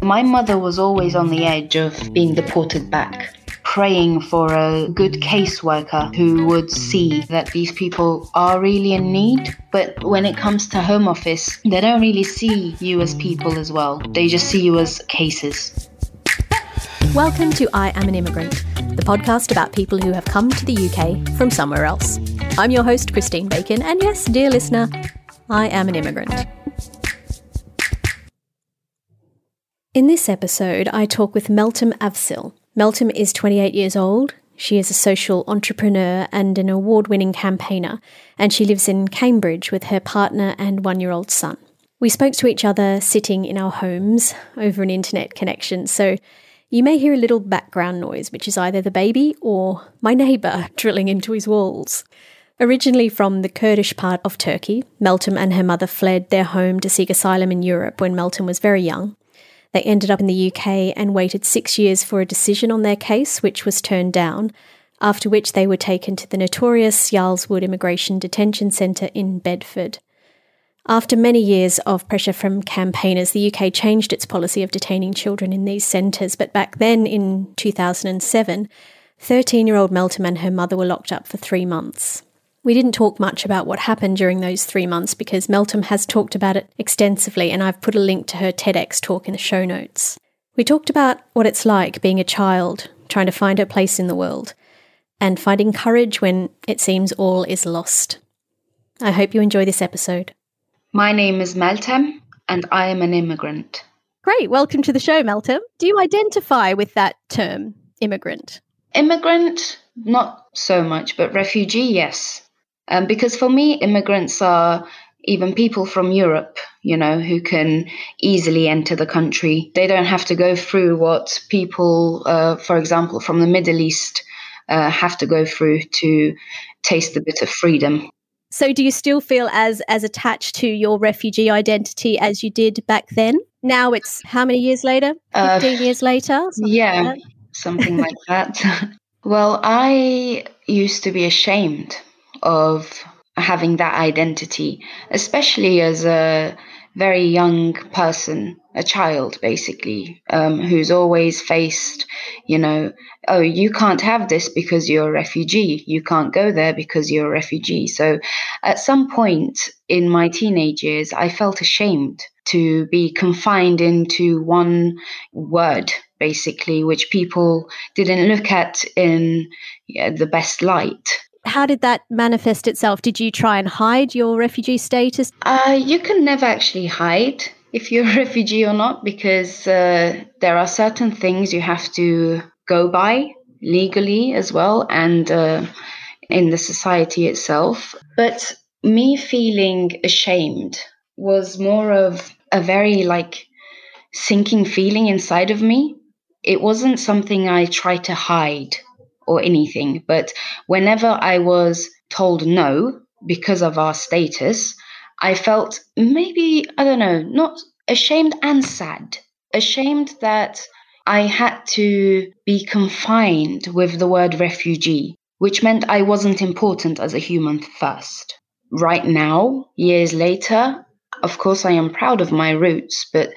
My mother was always on the edge of being deported back, praying for a good caseworker who would see that these people are really in need. But when it comes to Home Office, they don't really see you as people as well, they just see you as cases. Welcome to I Am an Immigrant, the podcast about people who have come to the UK from somewhere else. I'm your host, Christine Bacon, and yes, dear listener, I am an immigrant. In this episode, I talk with Meltem Avsil. Meltem is 28 years old. She is a social entrepreneur and an award winning campaigner, and she lives in Cambridge with her partner and one year old son. We spoke to each other sitting in our homes over an internet connection, so you may hear a little background noise, which is either the baby or my neighbour drilling into his walls. Originally from the Kurdish part of Turkey, Meltem and her mother fled their home to seek asylum in Europe when Meltem was very young. They ended up in the UK and waited six years for a decision on their case, which was turned down, after which they were taken to the notorious Yarl's Wood Immigration Detention Centre in Bedford. After many years of pressure from campaigners, the UK changed its policy of detaining children in these centres, but back then in 2007, 13 year old Meltem and her mother were locked up for three months. We didn't talk much about what happened during those three months because Meltem has talked about it extensively, and I've put a link to her TEDx talk in the show notes. We talked about what it's like being a child, trying to find her place in the world, and finding courage when it seems all is lost. I hope you enjoy this episode. My name is Meltem, and I am an immigrant. Great. Welcome to the show, Meltem. Do you identify with that term, immigrant? Immigrant, not so much, but refugee, yes. Um, because for me, immigrants are even people from Europe, you know, who can easily enter the country. They don't have to go through what people, uh, for example, from the Middle East uh, have to go through to taste a bit of freedom. So, do you still feel as as attached to your refugee identity as you did back then? Now it's how many years later? Uh, Fifteen uh, years later? Yeah, like something like that. well, I used to be ashamed of having that identity, especially as a very young person, a child basically, um, who's always faced, you know, oh, you can't have this because you're a refugee. You can't go there because you're a refugee. So at some point in my teenage years, I felt ashamed to be confined into one word basically, which people didn't look at in yeah, the best light how did that manifest itself? Did you try and hide your refugee status? Uh, you can never actually hide if you're a refugee or not because uh, there are certain things you have to go by legally as well and uh, in the society itself. But me feeling ashamed was more of a very like sinking feeling inside of me. It wasn't something I tried to hide or anything. But whenever I was told no because of our status, I felt maybe, I don't know, not ashamed and sad. Ashamed that I had to be confined with the word refugee, which meant I wasn't important as a human first. Right now, years later, of course, I am proud of my roots, but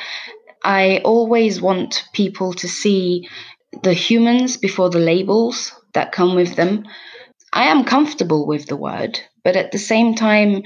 I always want people to see the humans before the labels that come with them. I am comfortable with the word, but at the same time,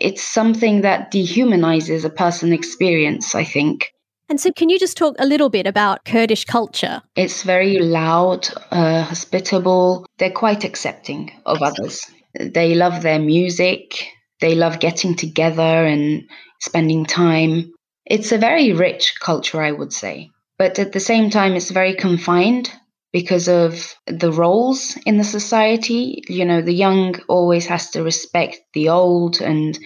it's something that dehumanizes a person experience, I think. And so, can you just talk a little bit about Kurdish culture? It's very loud, uh, hospitable. They're quite accepting of others. They love their music. They love getting together and spending time. It's a very rich culture, I would say. But at the same time, it's very confined because of the roles in the society. You know, the young always has to respect the old, and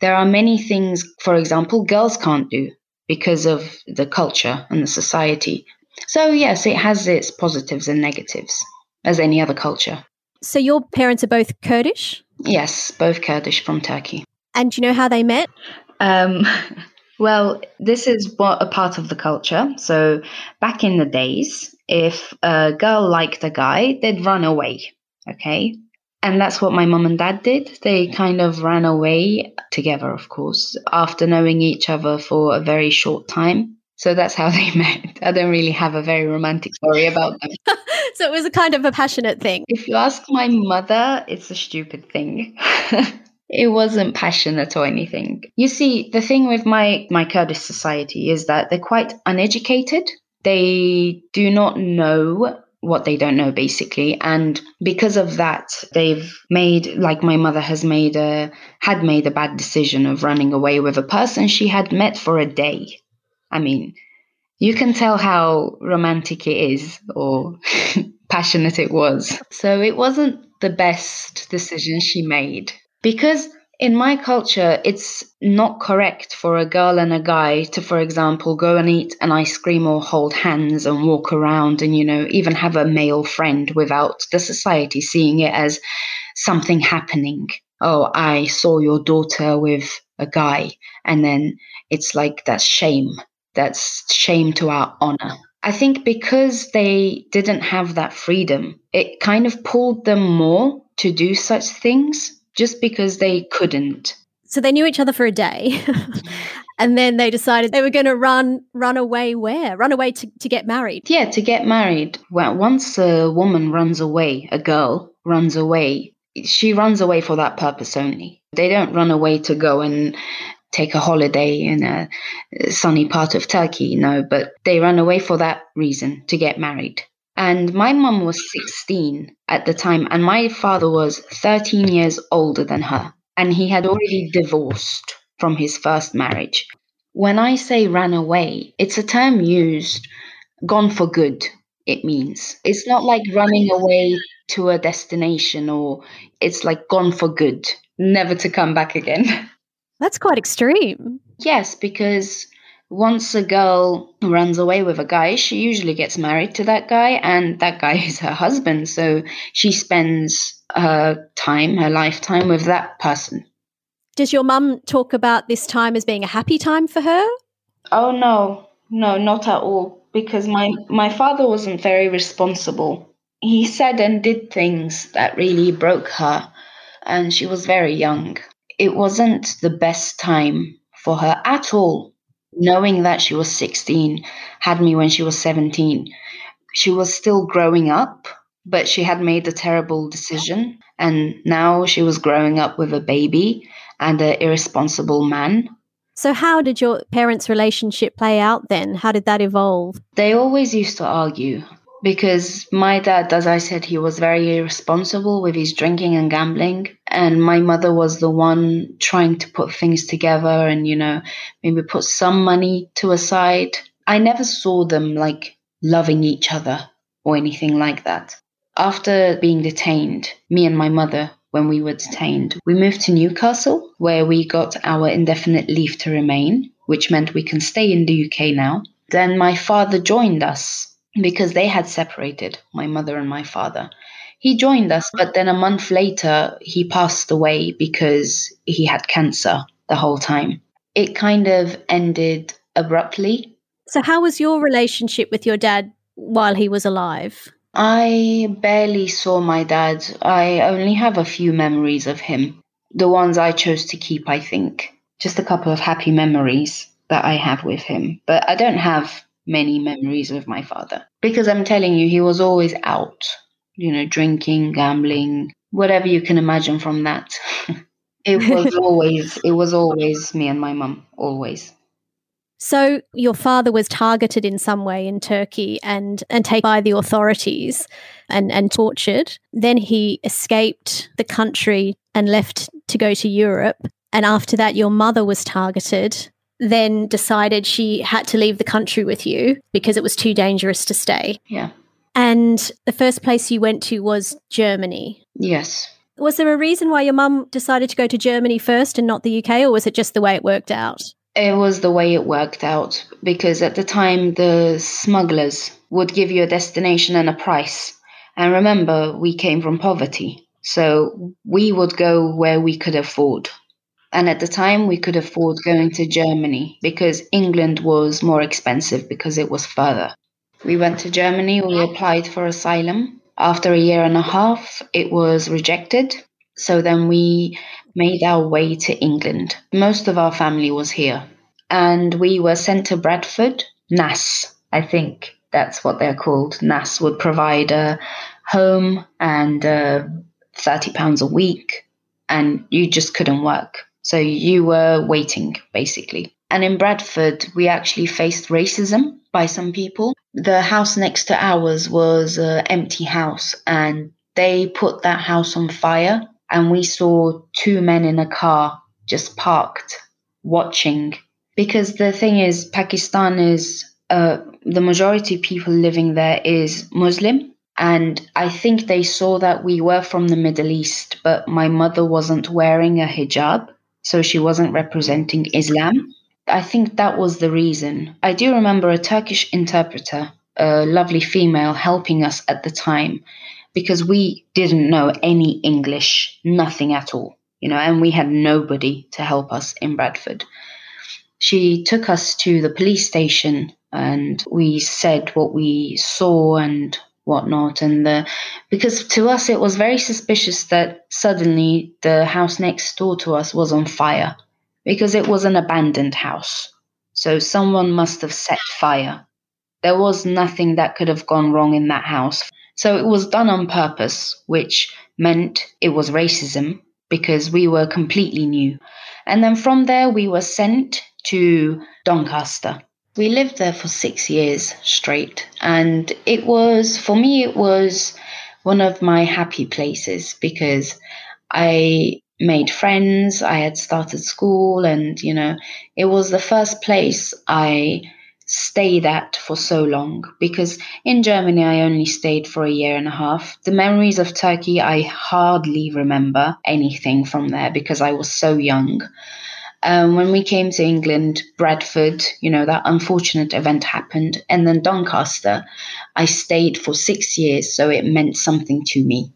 there are many things, for example, girls can't do because of the culture and the society. So, yes, it has its positives and negatives, as any other culture. So, your parents are both Kurdish? Yes, both Kurdish from Turkey. And do you know how they met? Um, well, this is what a part of the culture. So, back in the days, if a girl liked a guy, they'd run away. Okay. And that's what my mom and dad did. They kind of ran away together, of course, after knowing each other for a very short time. So that's how they met. I don't really have a very romantic story about them. so it was a kind of a passionate thing. If you ask my mother, it's a stupid thing. it wasn't passionate or anything. You see, the thing with my, my Kurdish society is that they're quite uneducated. They do not know what they don't know basically and because of that they've made like my mother has made a had made a bad decision of running away with a person she had met for a day i mean you can tell how romantic it is or passionate it was so it wasn't the best decision she made because in my culture, it's not correct for a girl and a guy to, for example, go and eat an ice cream or hold hands and walk around and, you know, even have a male friend without the society seeing it as something happening. Oh, I saw your daughter with a guy. And then it's like that's shame. That's shame to our honor. I think because they didn't have that freedom, it kind of pulled them more to do such things just because they couldn't. So they knew each other for a day. and then they decided they were going to run run away where? Run away to, to get married. Yeah, to get married. Well, once a woman runs away, a girl runs away, she runs away for that purpose only. They don't run away to go and take a holiday in a sunny part of Turkey, no, but they run away for that reason, to get married. And my mum was 16 at the time, and my father was 13 years older than her. And he had already divorced from his first marriage. When I say ran away, it's a term used gone for good, it means. It's not like running away to a destination or it's like gone for good, never to come back again. That's quite extreme. Yes, because once a girl runs away with a guy, she usually gets married to that guy, and that guy is her husband. So she spends her time, her lifetime with that person. Does your mum talk about this time as being a happy time for her? Oh, no, no, not at all. Because my, my father wasn't very responsible. He said and did things that really broke her, and she was very young. It wasn't the best time for her at all knowing that she was 16 had me when she was 17. She was still growing up, but she had made a terrible decision. And now she was growing up with a baby and an irresponsible man. So, how did your parents' relationship play out then? How did that evolve? They always used to argue because my dad, as I said, he was very irresponsible with his drinking and gambling. And my mother was the one trying to put things together and, you know, maybe put some money to a side. I never saw them like loving each other or anything like that. After being detained, me and my mother, when we were detained, we moved to Newcastle, where we got our indefinite leave to remain, which meant we can stay in the UK now. Then my father joined us because they had separated, my mother and my father. He joined us, but then a month later, he passed away because he had cancer the whole time. It kind of ended abruptly. So, how was your relationship with your dad while he was alive? I barely saw my dad. I only have a few memories of him. The ones I chose to keep, I think. Just a couple of happy memories that I have with him. But I don't have many memories with my father because I'm telling you, he was always out, you know, drinking, gambling, whatever you can imagine from that. it was always, it was always me and my mum, always. So your father was targeted in some way in Turkey and and taken by the authorities and and tortured. Then he escaped the country and left to go to Europe. And after that, your mother was targeted then decided she had to leave the country with you because it was too dangerous to stay. Yeah. And the first place you went to was Germany. Yes. Was there a reason why your mum decided to go to Germany first and not the UK, or was it just the way it worked out? It was the way it worked out because at the time the smugglers would give you a destination and a price. And remember, we came from poverty. So we would go where we could afford. And at the time, we could afford going to Germany because England was more expensive because it was further. We went to Germany, we applied for asylum, After a year and a half, it was rejected. So then we made our way to England. Most of our family was here. And we were sent to Bradford, NASS, I think that's what they're called. NASS would provide a home and uh, £30 a week, and you just couldn't work. So you were waiting, basically. And in Bradford, we actually faced racism by some people. The house next to ours was an empty house, and they put that house on fire. And we saw two men in a car just parked watching. Because the thing is, Pakistan is uh, the majority people living there is Muslim. And I think they saw that we were from the Middle East, but my mother wasn't wearing a hijab, so she wasn't representing Islam. I think that was the reason. I do remember a Turkish interpreter, a lovely female, helping us at the time because we didn't know any English, nothing at all, you know, and we had nobody to help us in Bradford. She took us to the police station and we said what we saw and whatnot and the because to us it was very suspicious that suddenly the house next door to us was on fire because it was an abandoned house. So someone must have set fire. There was nothing that could have gone wrong in that house. So it was done on purpose which meant it was racism because we were completely new. And then from there we were sent to doncaster we lived there for six years straight. And it was, for me, it was one of my happy places because I made friends. I had started school, and, you know, it was the first place I stayed at for so long because in Germany I only stayed for a year and a half. The memories of Turkey, I hardly remember anything from there because I was so young. Um, when we came to England, Bradford, you know, that unfortunate event happened. And then Doncaster, I stayed for six years, so it meant something to me.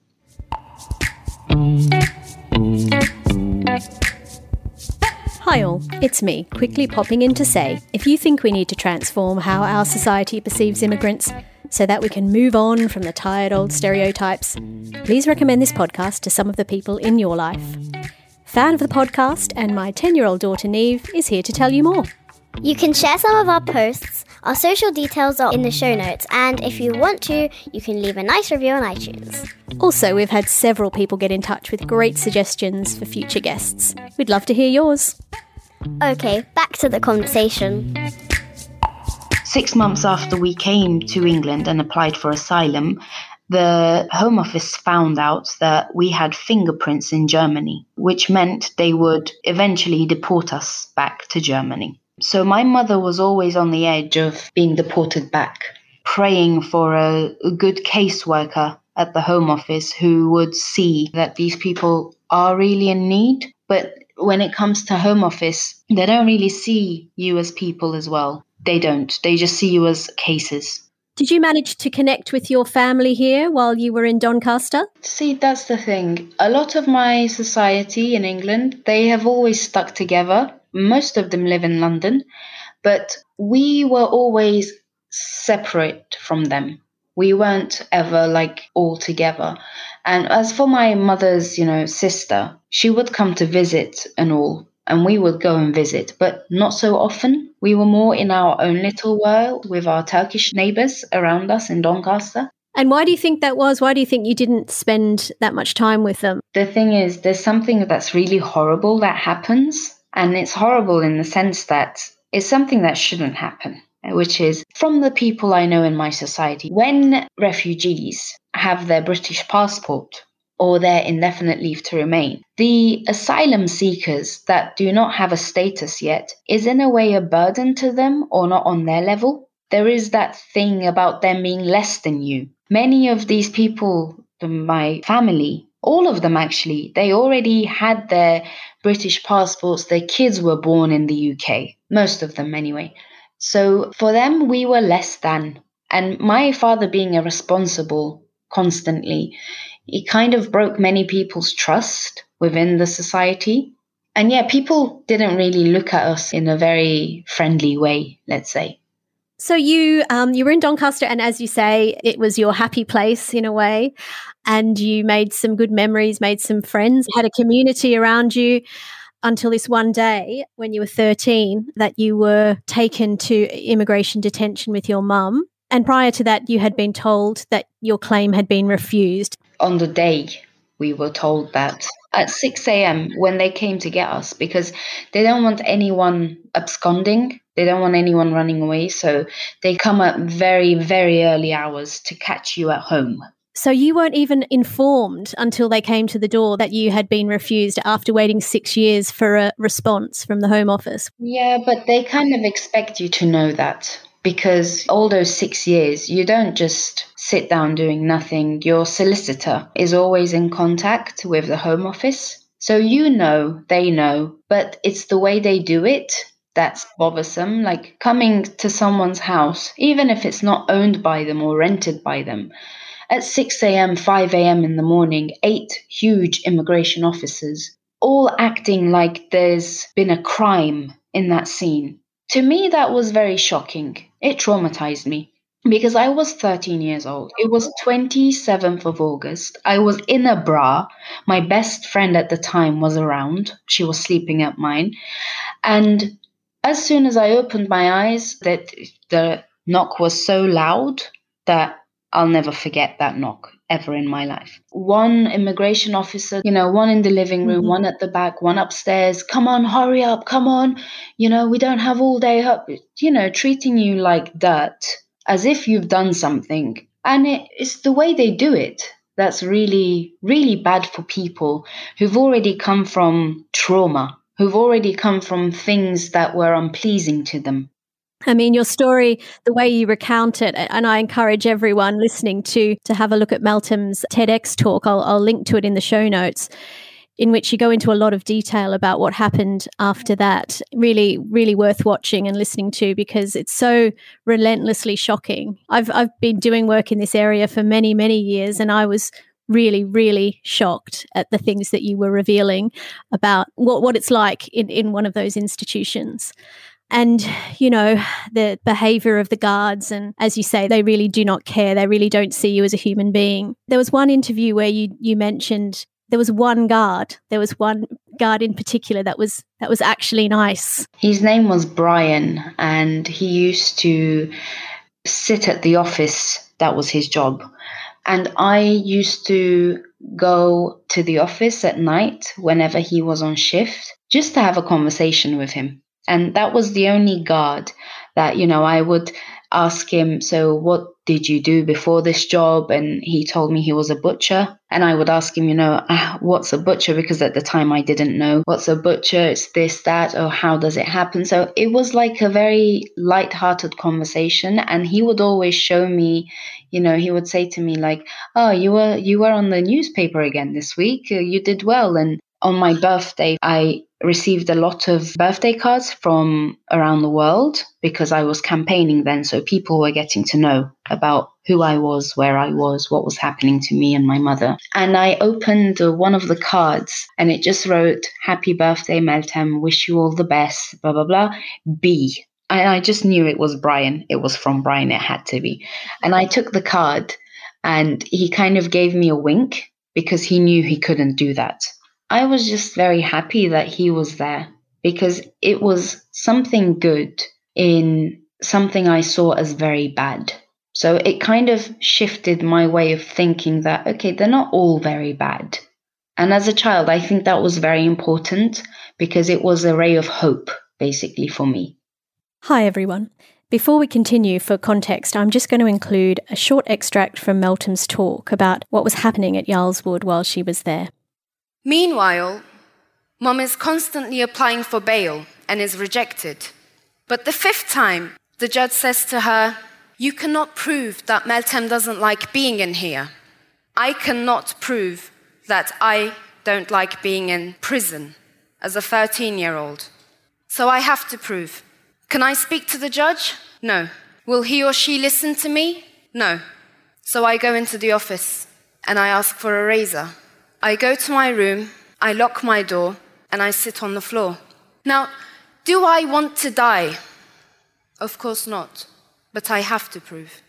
Hi, all, it's me, quickly popping in to say if you think we need to transform how our society perceives immigrants so that we can move on from the tired old stereotypes, please recommend this podcast to some of the people in your life fan of the podcast, and my 10 year old daughter Neve is here to tell you more. You can share some of our posts. Our social details are in the show notes, and if you want to, you can leave a nice review on iTunes. Also, we've had several people get in touch with great suggestions for future guests. We'd love to hear yours. Okay, back to the conversation. Six months after we came to England and applied for asylum, the Home Office found out that we had fingerprints in Germany, which meant they would eventually deport us back to Germany. So my mother was always on the edge of being deported back, praying for a, a good caseworker at the Home Office who would see that these people are really in need. But when it comes to Home Office, they don't really see you as people as well. They don't. They just see you as cases. Did you manage to connect with your family here while you were in Doncaster? See, that's the thing. A lot of my society in England, they have always stuck together. Most of them live in London, but we were always separate from them. We weren't ever like all together. And as for my mother's, you know, sister, she would come to visit and all, and we would go and visit, but not so often. We were more in our own little world with our Turkish neighbors around us in Doncaster. And why do you think that was? Why do you think you didn't spend that much time with them? The thing is, there's something that's really horrible that happens. And it's horrible in the sense that it's something that shouldn't happen, which is from the people I know in my society. When refugees have their British passport, or their indefinite leave to remain. The asylum seekers that do not have a status yet is in a way a burden to them or not on their level. There is that thing about them being less than you. Many of these people, my family, all of them actually, they already had their British passports, their kids were born in the UK, most of them anyway. So for them, we were less than. And my father being irresponsible constantly, it kind of broke many people's trust within the society. And yeah, people didn't really look at us in a very friendly way, let's say. So you um, you were in Doncaster, and as you say, it was your happy place in a way, and you made some good memories, made some friends, had a community around you. Until this one day when you were 13, that you were taken to immigration detention with your mum. And prior to that, you had been told that your claim had been refused. On the day we were told that at 6 a.m. when they came to get us because they don't want anyone absconding. They don't want anyone running away. So they come at very, very early hours to catch you at home. So you weren't even informed until they came to the door that you had been refused after waiting six years for a response from the Home Office. Yeah, but they kind of expect you to know that because all those six years, you don't just sit down doing nothing. Your solicitor is always in contact with the Home Office. So you know, they know, but it's the way they do it that's bothersome. Like coming to someone's house, even if it's not owned by them or rented by them, at 6 a.m., 5 a.m. in the morning, eight huge immigration officers, all acting like there's been a crime in that scene. To me, that was very shocking. It traumatized me because I was 13 years old. It was 27th of August. I was in a bra. My best friend at the time was around. She was sleeping at mine. And as soon as I opened my eyes, that the knock was so loud that I'll never forget that knock ever in my life. One immigration officer, you know, one in the living room, mm-hmm. one at the back, one upstairs. Come on, hurry up, come on. You know, we don't have all day up, you know, treating you like dirt as if you've done something. And it, it's the way they do it that's really, really bad for people who've already come from trauma, who've already come from things that were unpleasing to them. I mean, your story, the way you recount it, and I encourage everyone listening to to have a look at Meltem's TEDx talk. I'll, I'll link to it in the show notes, in which you go into a lot of detail about what happened after that. Really, really worth watching and listening to because it's so relentlessly shocking. I've I've been doing work in this area for many, many years, and I was really, really shocked at the things that you were revealing about what, what it's like in, in one of those institutions and you know the behavior of the guards and as you say they really do not care. They really don't see you as a human being. There was one interview where you you mentioned there was one guard. There was one guard in particular that was that was actually nice. His name was brian and he used to sit at the office. That was his job. And i used to go to the office at night whenever he was on shift just to have a conversation with him and that was the only guard that, you know, I would ask him, So, what did you do before this job? And he told me he was a butcher. And I would ask him, you know, ah, what's a butcher? Because at the time I didn't know what's a butcher, it's this, that, or how does it happen? So it was like a very light-hearted conversation. And he would always show me, you know, he would say to me, like, oh, you were you were on the newspaper again this week. You did well. And on my birthday, I received a lot of birthday cards from around the world because I was campaigning then. So people were getting to know about who I was, where I was, what was happening to me and my mother. And I opened one of the cards and it just wrote, Happy birthday, Meltem. Wish you all the best, blah, blah, blah. B. And I just knew it was Brian. It was from Brian. It had to be. And I took the card and he kind of gave me a wink because he knew he couldn't do that. I was just very happy that he was there because it was something good in something I saw as very bad. So it kind of shifted my way of thinking that, okay, they're not all very bad. And as a child, I think that was very important because it was a ray of hope, basically, for me. Hi, everyone. Before we continue, for context, I'm just going to include a short extract from Meltem's talk about what was happening at Yarl's Wood while she was there. Meanwhile, mom is constantly applying for bail and is rejected. But the fifth time, the judge says to her, You cannot prove that Meltem doesn't like being in here. I cannot prove that I don't like being in prison as a 13 year old. So I have to prove. Can I speak to the judge? No. Will he or she listen to me? No. So I go into the office and I ask for a razor. I go to my room, I lock my door, and I sit on the floor. Now, do I want to die? Of course not. but I have to prove.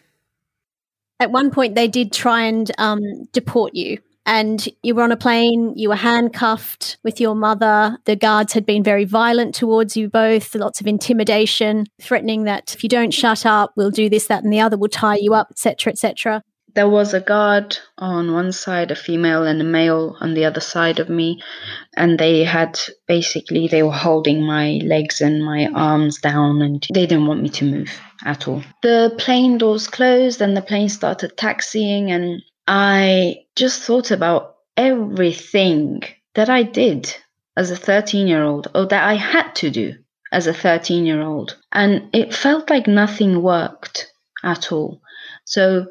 At one point, they did try and um, deport you. And you were on a plane, you were handcuffed with your mother. The guards had been very violent towards you both, lots of intimidation, threatening that if you don't shut up, we'll do this, that, and the other, we'll tie you up, etc., etc there was a guard on one side, a female and a male on the other side of me, and they had basically they were holding my legs and my arms down, and they didn't want me to move at all. The plane doors closed, and the plane started taxiing, and I just thought about everything that I did as a 13 year old, or that I had to do as a 13 year old, and it felt like nothing worked at all. So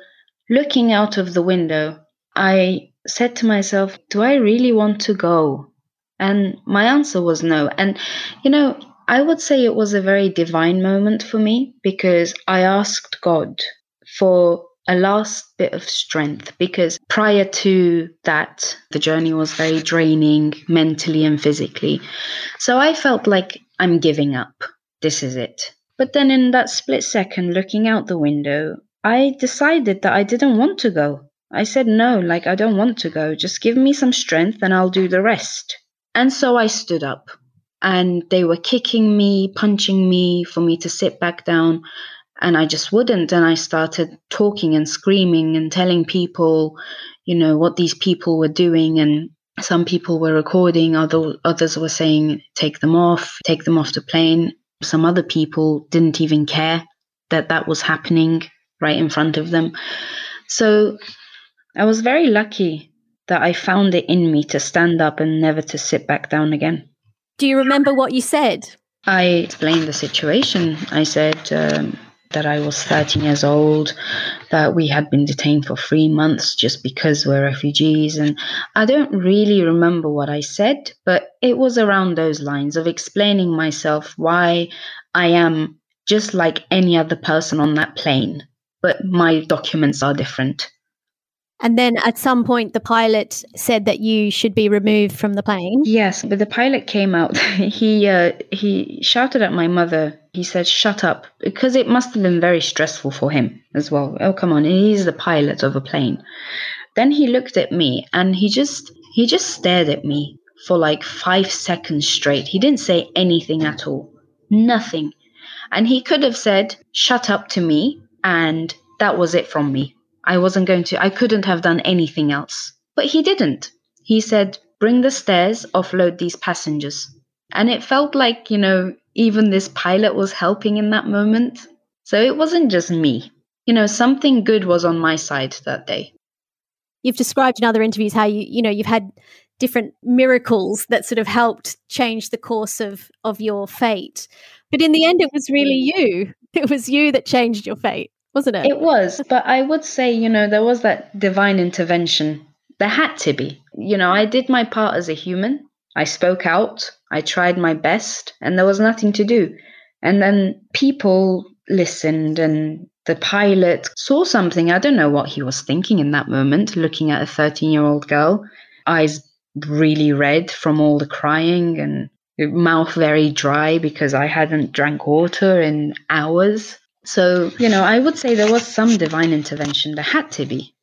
Looking out of the window, I said to myself, Do I really want to go? And my answer was no. And, you know, I would say it was a very divine moment for me because I asked God for a last bit of strength because prior to that, the journey was very draining mentally and physically. So I felt like I'm giving up. This is it. But then in that split second, looking out the window, I decided that I didn't want to go. I said, no, like, I don't want to go. Just give me some strength and I'll do the rest. And so I stood up and they were kicking me, punching me for me to sit back down. And I just wouldn't. And I started talking and screaming and telling people, you know, what these people were doing. And some people were recording, other, others were saying, take them off, take them off the plane. Some other people didn't even care that that was happening right in front of them. So I was very lucky that I found it in me to stand up and never to sit back down again. Do you remember what you said? I explained the situation. I said um, that I was 13 years old, that we had been detained for three months just because we're refugees. And I don't really remember what I said, but it was around those lines of explaining myself why I am just like any other person on that plane but my documents are different. And then at some point, the pilot said that you should be removed from the plane. Yes, but the pilot came out. he uh, he shouted at my mother. He said, "Shut up," because it must have been very stressful for him as well. Oh, come on, he's the pilot of a plane. Then he looked at me and he just he just stared at me for like five seconds straight. He didn't say anything at all, nothing. And he could have said, "Shut up" to me, and that was it from me. I wasn't going to, I couldn't have done anything else. But he didn't. He said, Bring the stairs, offload these passengers. And it felt like, you know, even this pilot was helping in that moment. So it wasn't just me. You know, something good was on my side that day. You've described in other interviews how you, you know, you've had different miracles that sort of helped change the course of of your fate. But in the end it was really you. It was you that changed your fate wasn't it? It was, but I would say, you know, there was that divine intervention. There had to be. You know, I did my part as a human. I spoke out. I tried my best, and there was nothing to do. And then people listened, and the pilot saw something. I don't know what he was thinking in that moment, looking at a 13 year old girl, eyes really red from all the crying and mouth very dry because I hadn't drank water in hours. So, you know, I would say there was some divine intervention. There had to be.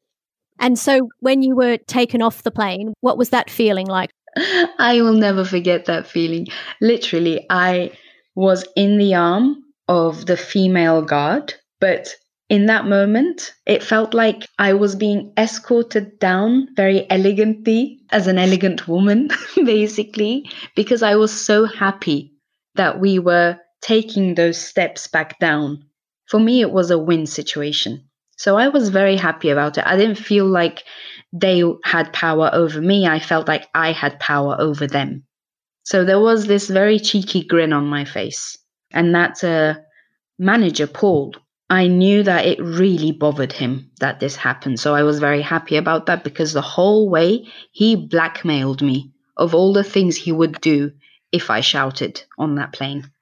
And so, when you were taken off the plane, what was that feeling like? I will never forget that feeling. Literally, I was in the arm of the female guard, but in that moment, it felt like I was being escorted down very elegantly as an elegant woman, basically, because I was so happy that we were taking those steps back down for me, it was a win situation. So I was very happy about it. I didn't feel like they had power over me. I felt like I had power over them. So there was this very cheeky grin on my face. And that uh, manager, Paul, I knew that it really bothered him that this happened. So I was very happy about that because the whole way he blackmailed me of all the things he would do if I shouted on that plane.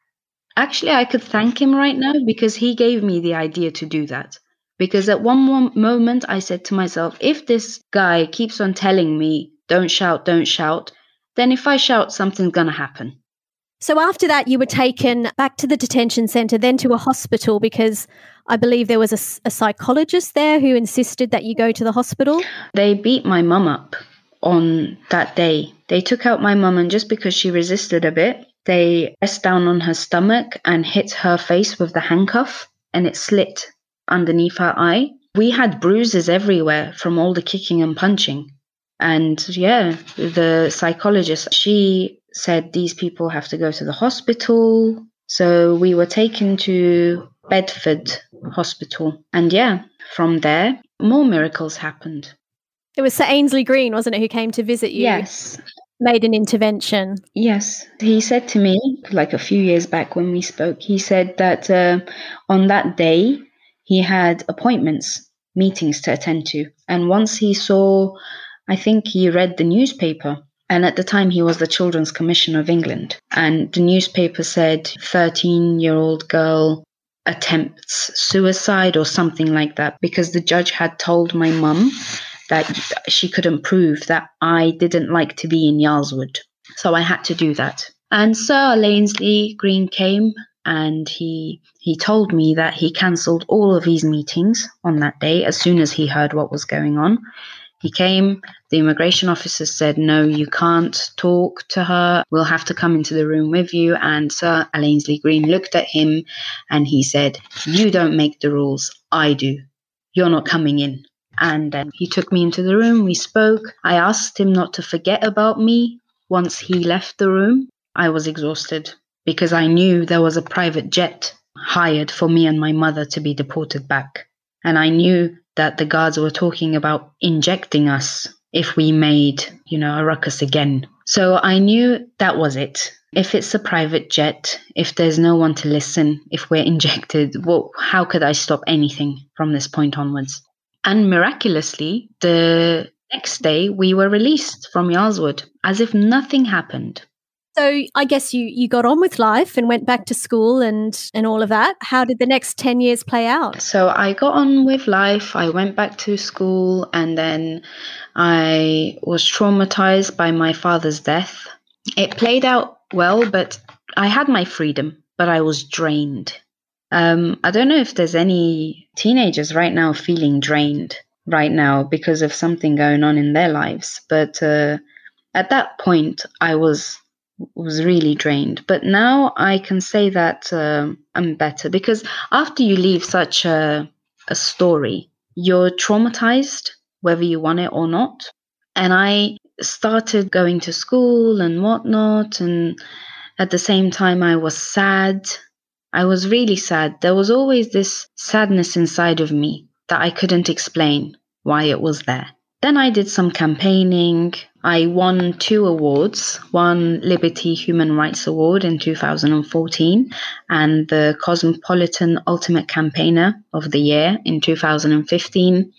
Actually, I could thank him right now because he gave me the idea to do that. Because at one moment I said to myself, if this guy keeps on telling me, don't shout, don't shout, then if I shout, something's going to happen. So after that, you were taken back to the detention centre, then to a hospital because I believe there was a, a, psychologist there who insisted that you go to the hospital. They beat my mum up on that day. They took out my mum, and just because she resisted a bit, they pressed down on her stomach and hit her face with the handcuff, and it slit underneath her eye. We had bruises everywhere from all the kicking and punching. And yeah, the psychologist, she said these people have to go to the hospital. So we were taken to Bedford Hospital. And yeah, from there, more miracles happened. It was Sir Aynsley-Green, wasn't it, who came to visit you? Yes. Made an intervention. Yes. He said to me, like a few years back when we spoke, he said that uh, on that day, he had appointments, meetings to attend to. And once he saw, I think he read the newspaper and at the time, he was the Children's Commissioner of England. And the newspaper said 13 year old girl attempts suicide or something like that because the judge had told my mum that she couldn't prove that I didn't like to be in Yarl's Wood. So I had to do that. And Sir Aynsley-Green came and he he told me that he cancelled all of his meetings on that day as soon as he heard what was going on. He came, the immigration officer said, No, you can't talk to her. We'll have to come into the room with you. And Sir Aynsley-Green looked at him and he said, You don't make the rules, I do. You're not coming in. And then he took me into the room. We spoke. I asked him not to forget about me once he left the room. I was exhausted because I knew there was a private jet hired for me and my mother to be deported back. And I knew that the guards were talking about injecting us if we made, you know, a ruckus again. So I knew that was it. If it's a private jet, if there's no one to listen, if we're injected, well, how could I stop anything from this point onwards? And miraculously, the next day we were released from Yarl's Wood as if nothing happened. So I guess you you got on with life and went back to school and and all of that. How did the next 10 years play out? So I got on with life. I went back to school and then I was traumatized by my father's death. It played out well, but I had my freedom, but I was drained. Um, I don't know if there's any teenagers right now feeling drained right now because of something going on in their lives, but uh, at that point, I was was really drained. But now I can say that uh, I'm better because after you leave such a, a story, you're traumatized, whether you want it or not. And I started going to school and whatnot. And at the same time, I was sad. I was really sad. There was always this sadness inside of me that I couldn't explain why it was there. Then I did some campaigning. I won two awards one Liberty Human Rights Award in 2014 and the Cosmopolitan Ultimate Campaigner of the Year in 2015.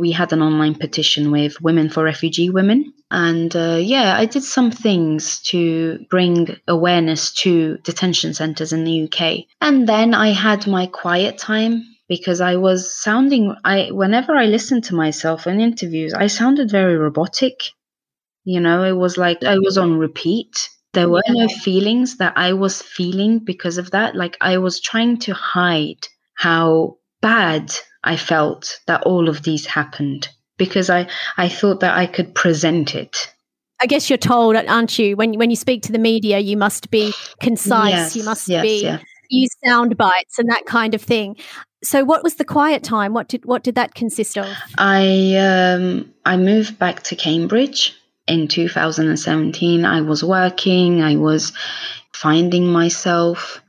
We had an online petition with Women for Refugee Women. And uh, yeah, I did some things to bring awareness to detention centres in the UK. And then I had my quiet time because I was sounding I whenever I listened to myself in interviews, I sounded very robotic. You know, it was like I was on repeat. There were no feelings that I was feeling because of that. Like I was trying to hide how bad I felt that all of these happened because I, I thought that I could present it. I guess you're told, aren't you? When when you speak to the media, you must be concise. Yes, you must yes, be yeah. use sound bites and that kind of thing. So, what was the quiet time? What did what did that consist of? I um, I moved back to Cambridge in 2017. I was working. I was finding myself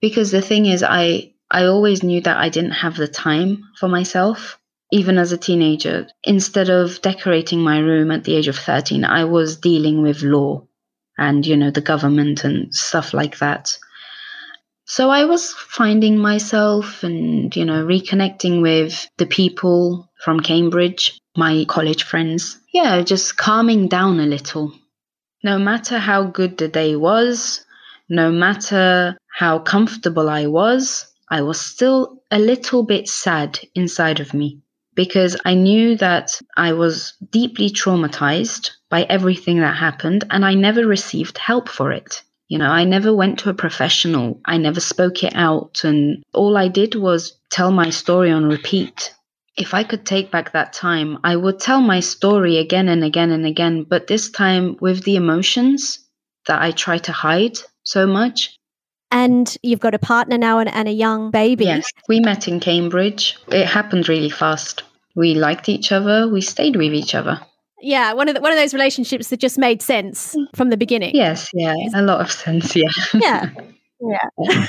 because the thing is, I I always knew that I didn't have the time for myself. Even as a teenager, instead of decorating my room at the age of 13, I was dealing with law and, you know, the government and stuff like that. So I was finding myself and, you know, reconnecting with the people from Cambridge, my college friends. Yeah, just calming down a little. No matter how good the day was, no matter how comfortable I was, I was still a little bit sad inside of me because I knew that I was deeply traumatized by everything that happened and I never received help for it You know, I never went to a professional. I never spoke it out. And all I did was tell my story on repeat. If I could take back that time, I would tell my story again and again and again, but this time with the emotions that I try to hide so much. And you've got a partner now and, and a young baby. Yes, we met in Cambridge. It happened really fast. We liked each other, we stayed with each other. Yeah, one of the, one of those relationships that just made sense from the beginning. Yes, yeah, a lot of sense, yeah. Yeah. Yeah.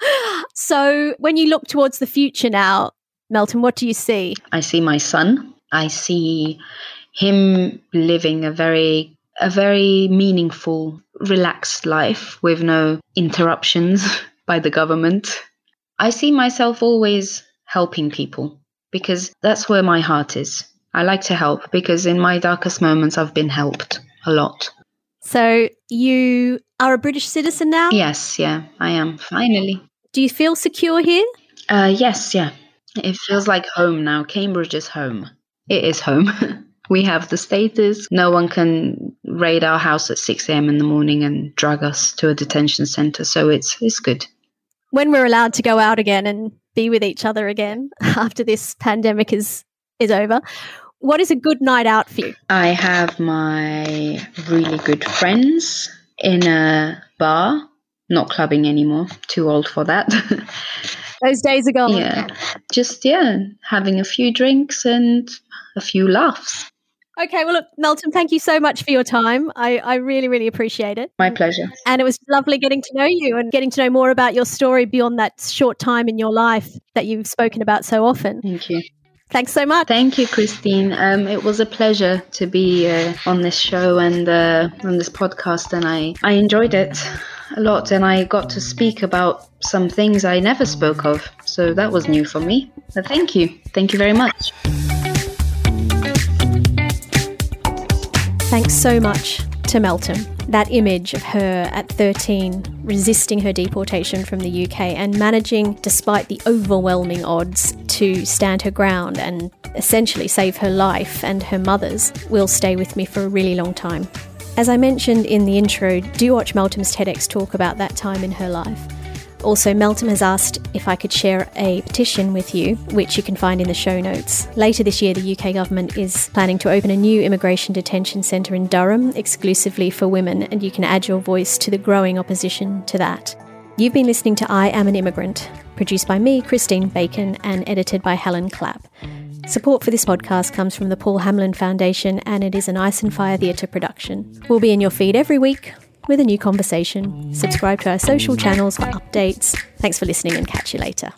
so when you look towards the future now, Meltem, what do you see? I see my son. I see him living a very a very meaningful, relaxed life with no interruptions by the government. I see myself always helping people because that's where my heart is. I like to help because in my darkest moments I've been helped a lot. So you are a British citizen now? Yes, yeah, I am. Finally. Do you feel secure here? Uh, yes, yeah. It feels like home now. Cambridge is home. It is home. we have the status. No one can raid our house at 6 a.m. in the morning and drag us to a detention center. So it's it's good. When we're allowed to go out again and be with each other again after this pandemic is is over, what is a good night out for you? I have my really good friends in a bar, not clubbing anymore, too old for that. Those days are gone. Yeah. Just, yeah, having a few drinks and a few laughs. Okay, well, look, Meltem, thank you so much for your time. I, I really, really appreciate it. My pleasure. And it was lovely getting to know you and getting to know more about your story beyond that short time in your life that you've spoken about so often. Thank you. Thanks so much. Thank you, Christine. Um, it was a pleasure to be uh, on this show and uh, on this podcast, and I, I enjoyed it a lot. And I got to speak about some things I never spoke of, so that was new for me. But thank you. Thank you very much. Thanks so much to Meltem. That image of her at 13 resisting her deportation from the UK and managing, despite the overwhelming odds, to stand her ground and essentially save her life and her mother's will stay with me for a really long time. As I mentioned in the intro, do watch Meltem's TEDx talk about that time in her life. Also, Meltem has asked if I could share a petition with you, which you can find in the show notes. Later this year, the UK government is planning to open a new immigration detention centre in Durham exclusively for women, and you can add your voice to the growing opposition to that. You've been listening to I Am an Immigrant, produced by me, Christine Bacon, and edited by Helen Clapp. Support for this podcast comes from the Paul Hamlyn Foundation, and it is an Ice and Fire Theatre production. We'll be in your feed every week with a new conversation. Subscribe to our social channels for updates. Thanks for listening and catch you later.